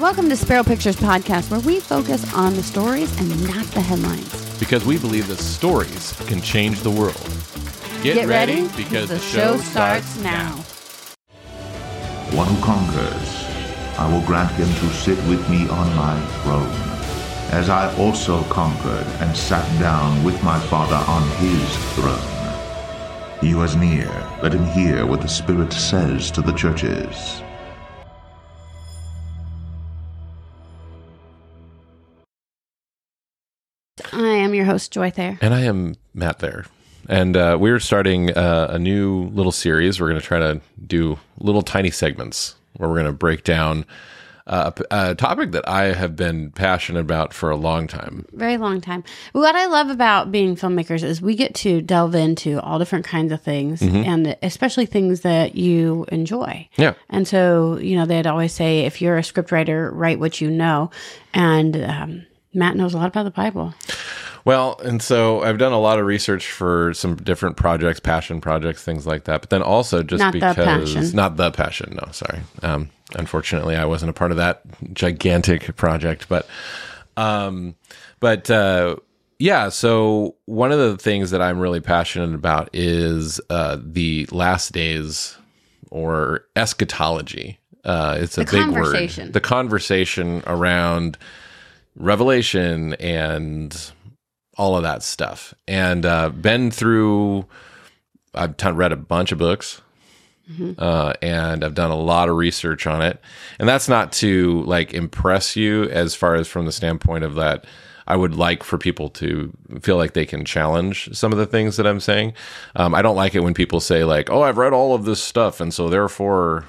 Welcome to Spero Pictures Podcast, where we focus on the stories and not the headlines. Because we believe that stories can change the world. Get, ready, because the, show starts now. One who conquers, I will grant him to sit with me on my throne, as I also conquered and sat down with my Father on his throne. He was near, let him hear what the Spirit says to the churches. Your host, Joy Thayer. And I am Matt Thayer. And uh, we're starting uh, a new little series. We're going to try to do little tiny segments where we're going to break down uh, a, a topic that I have been passionate about for a long time. Very long time. What I love about being filmmakers is we get to delve into all different kinds of things and especially things that you enjoy. Yeah. And so, you know, they'd always say, if you're a scriptwriter, write what you know. And um, Matt knows a lot about the Bible. Well, and so I've done a lot of research for some different projects, passion projects, things like that. But then also just Not because passion. not the passion. No, sorry. Um, unfortunately, I wasn't a part of that gigantic project. But, um, but uh, yeah. So one of the things that I'm really passionate about is uh, the last days or eschatology. Uh, it's a The big word. The conversation around revelation and all of that stuff. And uh been through i've ton read a bunch of books uh, and i've done a lot of research on it. And that's not to like impress you as far as from the standpoint of that i would like for people to feel like they can challenge some of the things that i'm saying. Um, i don't like it when people say like oh i've read all of this stuff and so therefore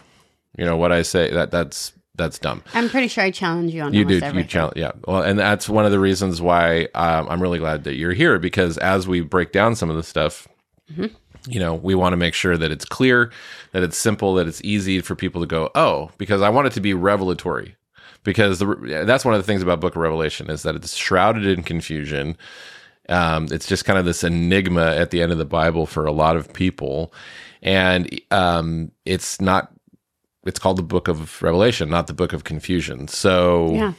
you know what i say that that's that's dumb I'm pretty sure I challenge you on you do. You challenge, yeah. Well, and that's one of the reasons why um, I'm really glad that you're here because as we break down some of the stuff, Mm-hmm. you know, we want to make sure that it's clear, that it's simple, that it's easy for people to go, oh, because I want it to be revelatory. Because the, that's one of the things about Book of Revelation is that it's shrouded in confusion. Um, it's just kind of this enigma at the end of the Bible for a lot of people, and um, it's not. It's called the Book of Revelation, not the Book of Confusion. So Yeah.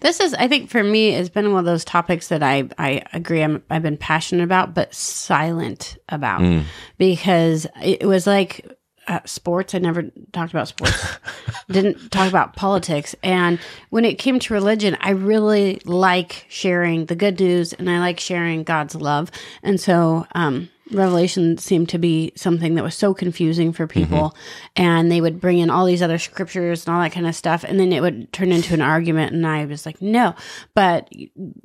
This is, I think, for me, it's been one of those topics that I, I agree I'm, I've been passionate about, but silent about mm. because it was like uh, sports. I never talked about sports, didn't talk about politics. And when it came to religion, I really like sharing the good news and I like sharing God's love. And so, um, Revelation seemed to be something that was so confusing for people, and they would bring in all these other scriptures and all that kind of stuff, and then it would turn into an argument. And I was like, no. But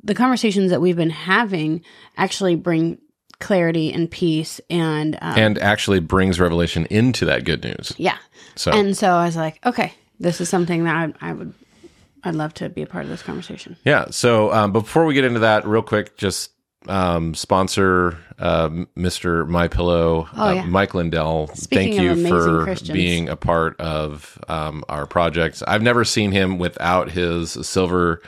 the conversations that we've been having actually bring clarity and peace, and um, and actually brings revelation into that good news. yeah. So And so I was like, okay, this is something that I, I would, I'd love to be a part of this conversation. yeah. So um, before we get into that, real quick, just um, sponsor uh, Mr. My Pillow, Oh, uh, yeah. Mike Lindell. Speaking Thank you for Christians. being a part of um, our project. I've never seen him without his silver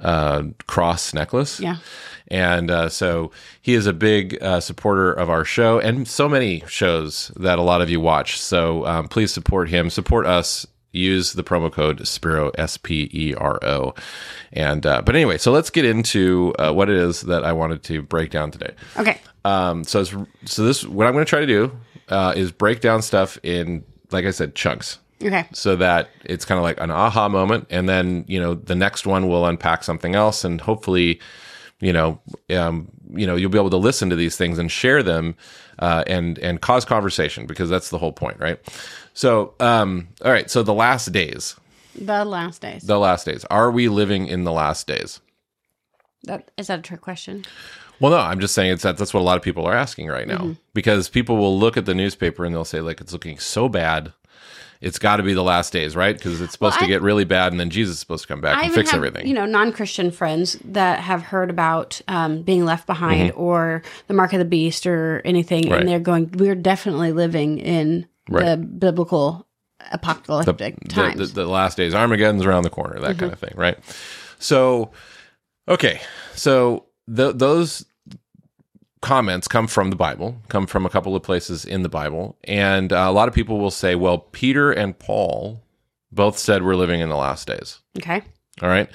uh, cross necklace. Yeah. And uh, so he is a big uh, supporter of our show and so many shows that a lot of you watch. So um, please support him, support us. Use the promo code Spero S P E R O, and uh, but anyway, so let's get into uh, what it is that I wanted to break down today. Okay. Um, so it's, so this what I'm going to try to do uh, is break down stuff in like I said chunks Okay. so that it's kind of like an aha moment and then you know the next one will unpack something else and hopefully you know um, you know you'll be able to listen to these things and share them uh, and and cause conversation because that's the whole point right? So um all right so the last days. The last days. the last days. Are we living in the last days? That is that a trick question? well no i'm just saying it's that that's what a lot of people are asking right now. Because people will look at the newspaper and they'll say like it's looking so bad it's got to be the last days right because it's supposed Well, to I- get really bad and then jesus is supposed to come back I and fix have, everything You know, non-Christian friends that have heard about um, being left behind or the mark of the beast or anything, Mm-hmm. Right. and they're going, "We're definitely living in the biblical apocalyptic the, times." Mm-hmm. the, the last days armageddon's around the corner that kind of thing right so okay so th- those comments come from the bible come from a couple of places in the bible and uh, a lot of people will say well peter and paul both said we're living in the last days. Okay. All right.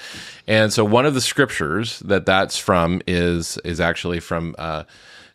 And so one of the scriptures that that's from is is actually from uh,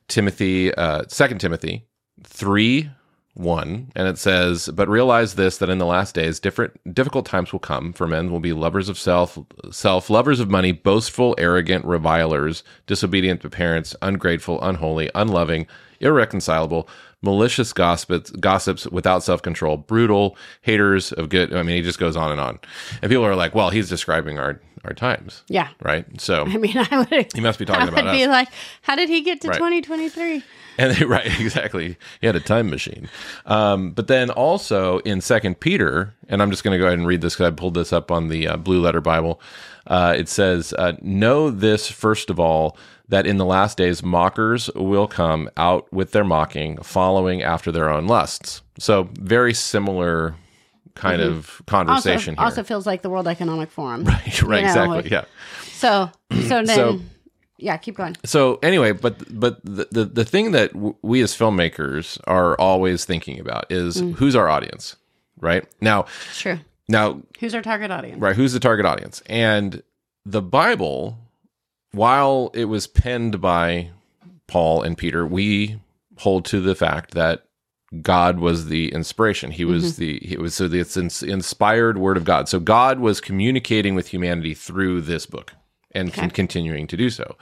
Timothy, uh, 2 Timothy 3 1. And it says, But realize this, that in the last days, different difficult times will come, for men will be lovers of self, self, lovers of money, boastful, arrogant, revilers, disobedient to parents, ungrateful, unholy, unloving, irreconcilable, malicious gossips, gossips without self control, brutal, haters of good. I mean, he just goes on and on. And people are like, well, he's describing our, our times, Yeah. right? So I mean, I would. he must be talking I would about be like, how did he get to Right. 2023? And they, right, exactly. He had a time machine. Um, but then also in Second Peter, and I'm just going to go ahead and read this because I pulled this up on the uh, Blue Letter Bible. Uh, it says, uh, "Know this first of all." That in the last days mockers will come out with their mocking, following after their own lusts. So very similar kind of Mm-hmm. Also, conversation here. also feels like the World Economic Forum. right, you know, exactly. like- yeah. So, so then, So- yeah, keep going. so anyway but but the, the the thing that w- we as filmmakers are always thinking about is who's our audience right now True. now Who's our target audience? right who's the target audience and the bible while it was penned by paul and peter we hold to the fact that god was the inspiration. He was mm-hmm. the he was so it's an inspired word of god. So god was communicating with humanity through this book and con- continuing to do so.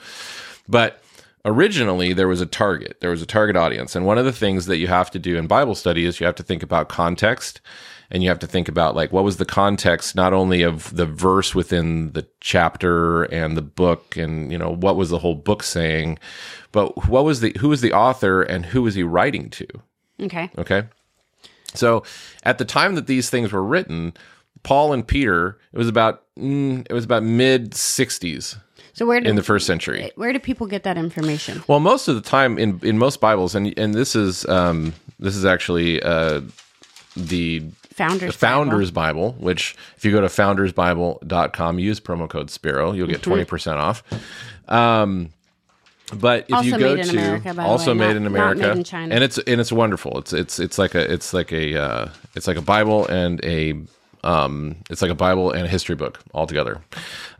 But originally there was a target. There was a target audience. And one of the things that you have to do in bible study is you have to think about context and you have to think about like what was the context not only of the verse within the chapter and the book and you know what was the whole book saying but what was the who was the author and who was he writing to Okay. Okay. So at the time that these things were written, Paul and Peter, it was about mm, it was about mid '60s So where do in the first century. where do people get that information? Well, most of the time in in most Bibles, and and this is um, this is actually uh, the Founders. the Founders Bible, which if you go to foundersbible.com, use promo code Spero, you'll get 20% off. Um, but if Also you go to America, also way, made not- in not America, made in China. and it's and it's wonderful. It's it's it's like a it's like a uh, it's like a Bible and a um, it's like a Bible and a history book all together.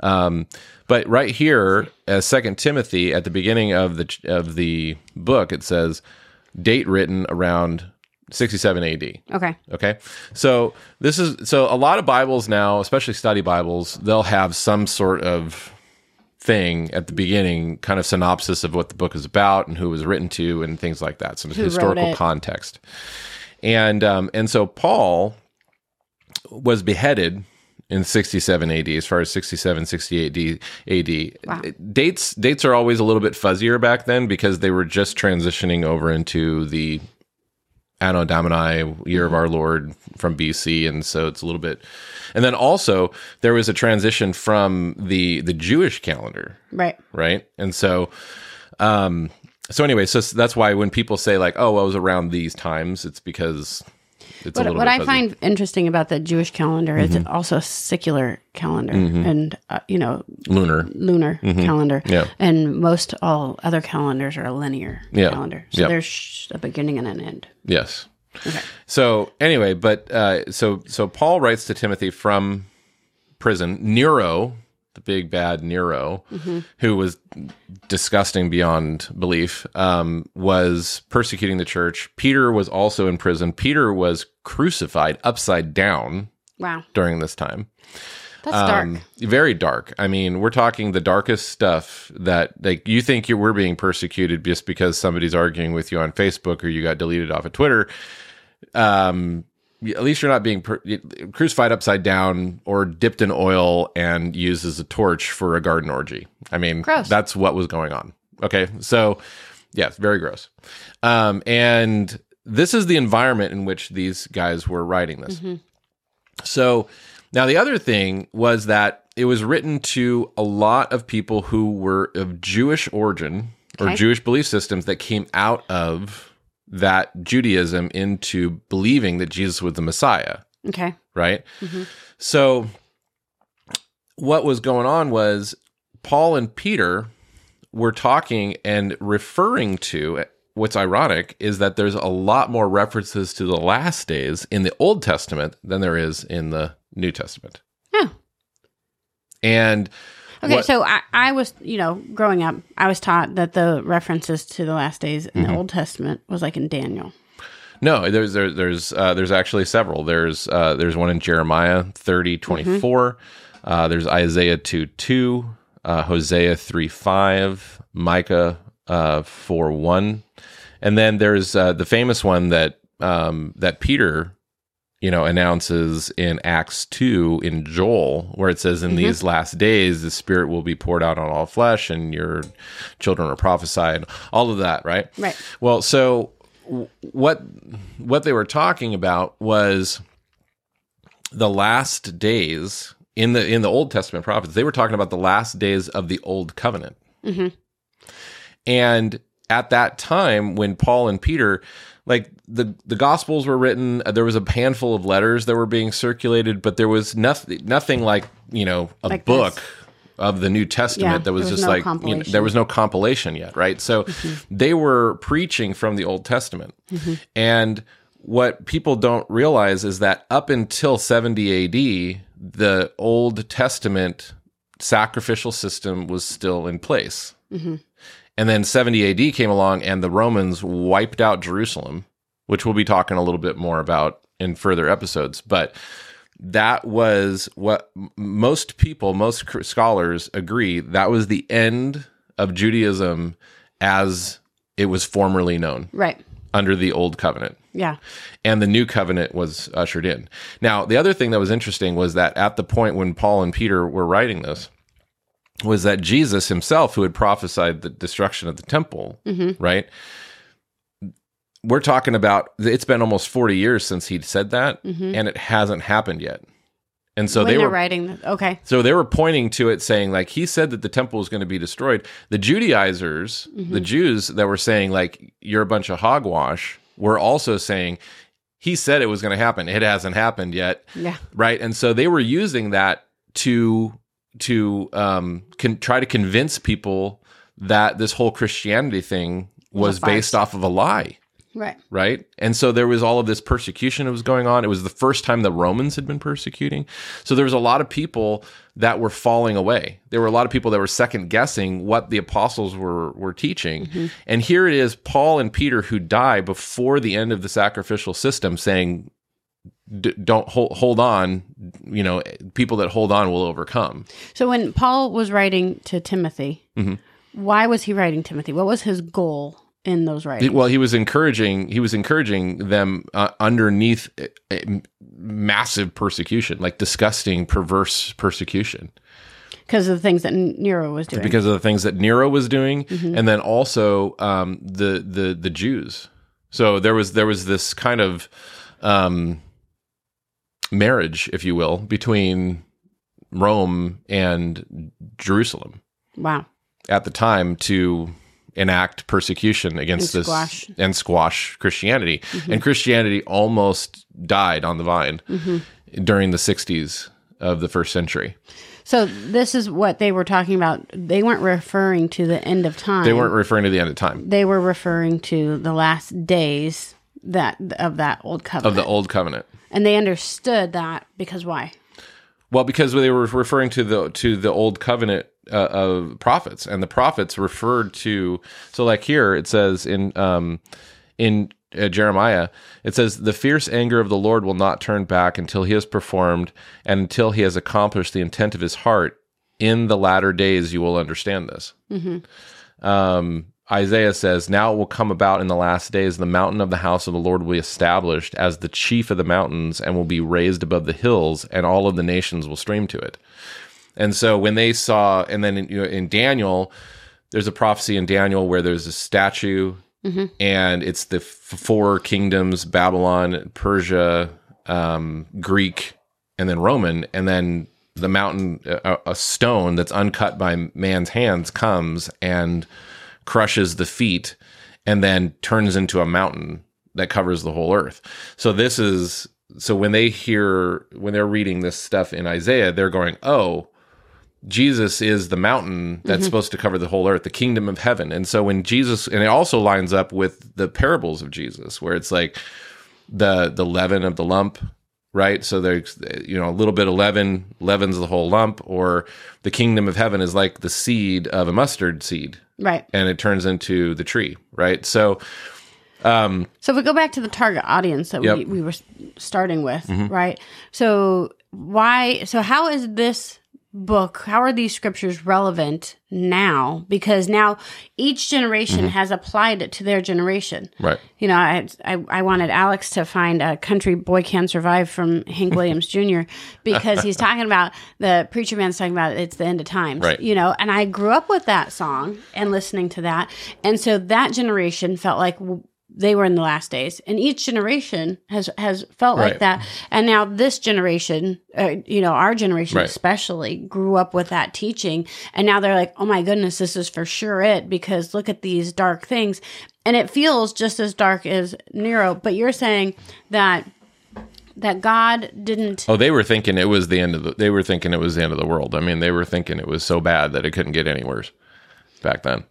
Um, but right here, as Second Timothy at the beginning of the of the book, it says date written around 67 AD. Okay. Okay. So this is so a lot of Bibles now, especially study Bibles, they'll have some sort of thing at the beginning, kind of synopsis of what the book is about and who it was written to and things like that. Some wrote historical context. And um, and so Paul was beheaded in 67 AD as far as 67 68 AD. Wow. Dates dates are always a little bit fuzzier back then because they were just transitioning over into the Anno Domini, year of our Lord from BC, and so it's a little bit. And then also there was a transition from the the Jewish calendar, Right. right? And so, um, so anyway, so that's why when people say like, "Oh, it was around these times," it's because it's a What, little what I find interesting about the Jewish calendar is Mm-hmm. it's also a secular calendar and, uh, you know, lunar. lunar calendar. Mm-hmm. Yeah. And most all other calendars are a linear Yeah. calendar. So Yeah. there's a beginning and an end. Yes. Okay. So anyway, but uh, so so Paul writes to Timothy from prison. Nero, the big bad Nero, who was disgusting beyond belief, um, was persecuting the church. Peter was also in prison. Peter was crucified upside down Wow. during this time. That's Um, dark. very dark. I mean, we're talking the darkest stuff that like you think you were being persecuted just because somebody's arguing with you on Facebook or you got deleted off of Twitter. Um, at least you're not being per- crucified upside down or dipped in oil and used as a torch for a garden orgy. I mean, Gross. that's what was going on. Okay, so yes, very gross. Um, and this is the environment in which these guys were writing this. So now the other thing was that it was written to a lot of people who were of Jewish origin or Okay. Jewish belief systems that came out of that Judaism into believing that Jesus was the Messiah, Okay. right? Mm-hmm. So what was going on was Paul and Peter were talking and referring to what's ironic is that there's a lot more references to the last days in the Old Testament than there is in the New Testament. Oh. And Okay, what- so I, I was, you know, growing up, I was taught that the references to the last days in Mm-hmm. the Old Testament was like in Daniel. No, there's there, there's uh, there's actually several. There's uh, there's one in Jeremiah 30, 24. Uh, there's Isaiah 2, 2, uh, Hosea 3, 5, Micah uh, 4, 1. And then there's uh, the famous one that um, that Peter, you know, announces in Acts 2 in Joel, where it says, In mm-hmm. these last days, the Spirit will be poured out on all flesh, and your children are prophesy, and all of that, right? Right. Well, so what what they were talking about was the last days in the in the Old Testament prophets. They were talking about the last days of the Old Covenant, mm-hmm. and at that time when Paul and Peter. Like the the Gospels were written, uh, there was a handful of letters that were being circulated, but there was nothing nothing like you know a Like book this. of the New Testament Yeah, that was was just no like you know. Mm-hmm. there was no compilation yet, right? So they were preaching from the Old Testament. And what people don't realize is that up until 70 AD, the Old Testament sacrificial system was still in place. And then 70 AD came along and the Romans wiped out Jerusalem, which we'll be talking a little bit more about in further episodes. But that was what most people, most scholars agree that was the end of Judaism as it was formerly known Right. under the Old Covenant Yeah. and the new covenant was ushered in. Now, the other thing that was interesting was that at the point when Paul and Peter were writing this, was that Jesus himself, who had prophesied the destruction of the temple, right? We're talking about it's been almost 40 years since he'd said that, and it hasn't happened yet. And so when they were writing, okay. so they were pointing to it saying like he said that the temple was going to be destroyed. The Judaizers, Mm-hmm. the Jews that were saying like you're a bunch of hogwash, were also saying he said it was going to happen. It hasn't happened yet. Yeah. Right? And so they were using that to to um con- try to convince people that this whole Christianity thing was based off of a lie Right. right? And so there was all of this persecution that was going on. It was the first time the Romans had been persecuting. So there was a lot of people that were falling away. There were a lot of people that were second guessing what the apostles were were teaching. And here it is Paul and Peter who die before the end of the sacrificial system saying D- don't hold, hold on, you know, people that hold on will overcome. So when Paul was writing to Timothy, Mm-hmm. why was he writing Timothy? What was his goal in those writings? Well, he was encouraging he was encouraging them uh, underneath uh, uh, massive persecution, like disgusting, perverse persecution, Because of the things that Nero was doing. because of the things that Nero was doing, and then also um, the the the Jews. So there was there was this kind of um, marriage, if you will, between Rome and Jerusalem wow. at the time to enact persecution against And this squash. Mm-hmm. and squash Christianity. And Christianity almost died on the vine Mm-hmm. during the 60s of the first century. So this is what they were talking about. They weren't referring to the end of time. They weren't referring to the end of time They were referring to the last days that of that old covenant. of the old covenant. and they understood that because why? Well, because they were referring to the to the old covenant uh, of prophets, and the prophets referred to. So, like here, it says in um, in uh, Jeremiah, it says, "The fierce anger of the Lord will not turn back until He has performed, and until He has accomplished the intent of His heart. In the latter days, you will understand this." um, Isaiah says, Now it will come about in the last days, the mountain of the house of the Lord will be established as the chief of the mountains and will be raised above the hills, and all of the nations will stream to it. And so when they saw, and then in, you know, in Daniel, there's a prophecy in Daniel where there's a statue, and it's the f- four kingdoms Babylon, Persia, um, Greek, and then Roman. And then the mountain, a, a stone that's uncut by man's hands comes and crushes the feet and then turns into a mountain that covers the whole earth. So this is so when they hear when they're reading this stuff in Isaiah, they're going, "Oh, Jesus is the mountain that's mm-hmm. supposed to cover the whole earth, the kingdom of heaven. And so when Jesus, and it also lines up with the parables of Jesus, where it's like the the leaven of the lump, right? So there's you know a little bit of leaven, leavens the whole lump, or the kingdom of heaven is like the seed of a mustard seed, Right. and it turns into the tree, right? So um So if we go back to the target audience that we, Yep. Mm-hmm. we were starting with, right? So why? So how is this book? How are these scriptures relevant now? Because now each generation Mm-hmm. has applied it to their generation. right, You know, I, I I wanted Alex to find a country boy can survive from Hank Williams Jr. because he's talking about the preacher man's talking about it's the end of times, Right. You know, and I grew up with that song and listening to that, and so that generation felt like they were in the last days, and each generation has has felt like that, and now this generation, uh, you know, our generation Right. especially grew up with that teaching, and now they're like, oh my goodness, this is for sure it because look at these dark things, and it feels just as dark as Nero. But you're saying that that God didn't. Oh, they were thinking it was the end of the. They were thinking it was the end of the world. I mean, they were thinking it was so bad that it couldn't get any worse back then.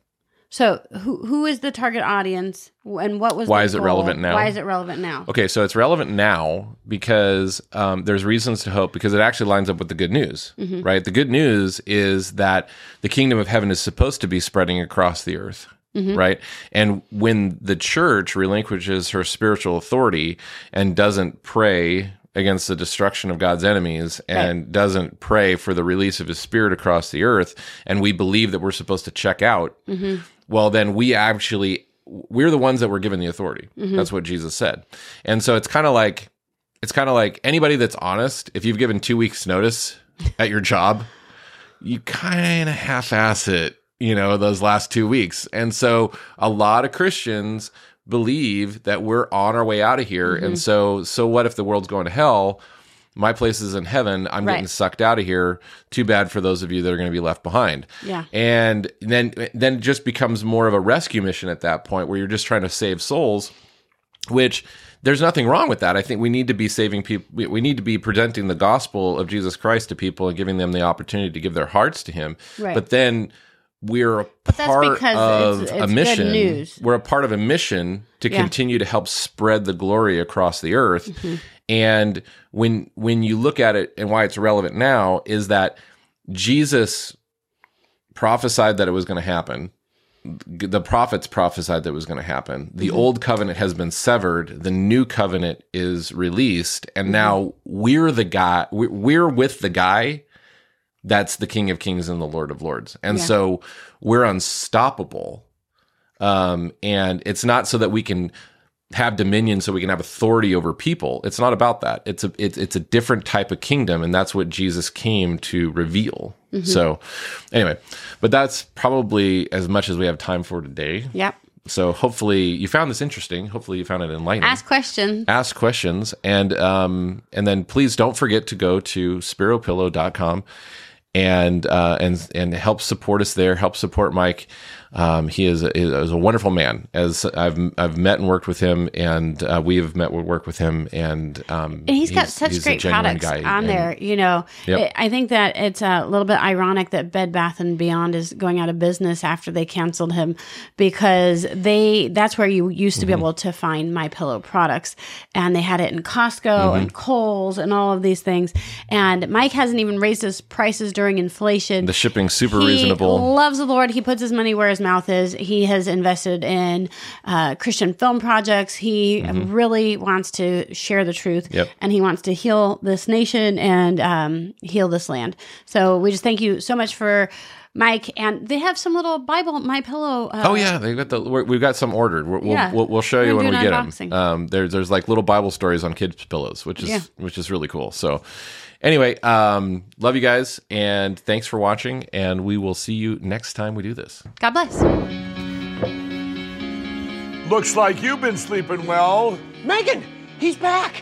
So who who is the target audience, and what was? Why is it relevant now? Why is it relevant now? Okay, so it's relevant now because um, there's reasons to hope because it actually lines up with the good news, mm-hmm. right? The good news is that the kingdom of heaven is supposed to be spreading across the earth. Mm-hmm. Right. And when the church relinquishes her spiritual authority and doesn't pray against the destruction of God's enemies and doesn't pray for the release of his spirit across the earth, and we believe that we're supposed to check out, mm-hmm. Well, then we actually we're the ones that were given the authority. Mm-hmm. That's what Jesus said. And so it's kind of like it's kind of like anybody that's honest, if you've given 2 weeks notice at your job, you kind of half-ass it, you know, those last 2 weeks. And so a lot of Christians believe that we're on our way out of here. And mm-hmm. so so what if the world's going to hell? My place is in heaven. I'm Right. getting sucked out of here. Too bad for those of you that are going to be left behind. Yeah. And then then it just becomes more of a rescue mission at that point where you're just trying to save souls, which there's nothing wrong with that. I think we need to be saving people. We, we need to be presenting the gospel of Jesus Christ to people and giving them the opportunity to give their hearts to Him. Right. But then we're a that's part because of it's- a it's good mission. We're a part of a mission to Yeah. continue to help spread the glory across the earth. Mm-hmm. And when when you look at it and why it's relevant now is that Jesus prophesied that it was going to happen. The prophets prophesied that it was going to happen. The old covenant has been severed. The new covenant is released, and now we're the guy. We're with the guy that's the King of Kings and the Lord of Lords, and Yeah. so we're unstoppable. Um, and it's not so that we can have dominion so we can have authority over people. It's not about that. It's a it's it's a different type of kingdom, and that's what Jesus came to reveal. So, anyway, but that's probably as much as we have time for today. Yep. So hopefully you found this interesting. Hopefully you found it enlightening. Ask questions. Ask questions and um and then please don't forget to go to speropillow.com and uh and and help support us there help support mike um he is a, is a wonderful man as i've i've met and worked with him and uh, we have met worked with him and um And he's got such he's great products on and- there. You know, Yep. I think that it's a little bit ironic that Bed Bath and Beyond is going out of business after they canceled him because they that's where you used to be Mm-hmm. able to find My Pillow products, and they had it in Costco Mm-hmm. and Kohl's and all of these things. And Mike hasn't even raised his prices during inflation. the shipping super he reasonable loves the Lord. He puts his money where his mouth is. He has invested in uh, Christian film projects. He really wants to share the truth, Mm-hmm. Yep. and he wants to heal this nation and um, heal this land. So we just thank you so much for Mike. And they have some little Bible My Pillow. Uh, Oh yeah, they got the. we're- We've got some ordered. We'll, we'll, Yeah. we'll, we'll show you when we get do an them. Um, there's there's like little Bible stories on kids' pillows, which is Yeah. which is really cool. So, anyway, um, love you guys and thanks for watching. And we will see you next time we do this. God bless. Looks like you've been sleeping well, Megan, he's back.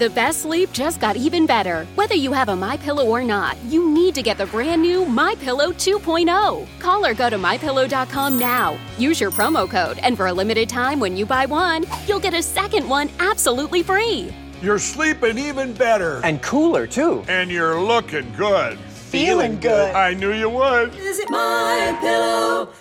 The best sleep just got even better. Whether you have a My Pillow or not, you need to get the brand new My Pillow 2.0. Call or go to mypillow.com now. Use your promo code, and for a limited time, when you buy one, you'll get a second one absolutely free. You're sleeping even better. And cooler, too. And you're looking good. Feeling good. I knew you would. Visit mypillow.com.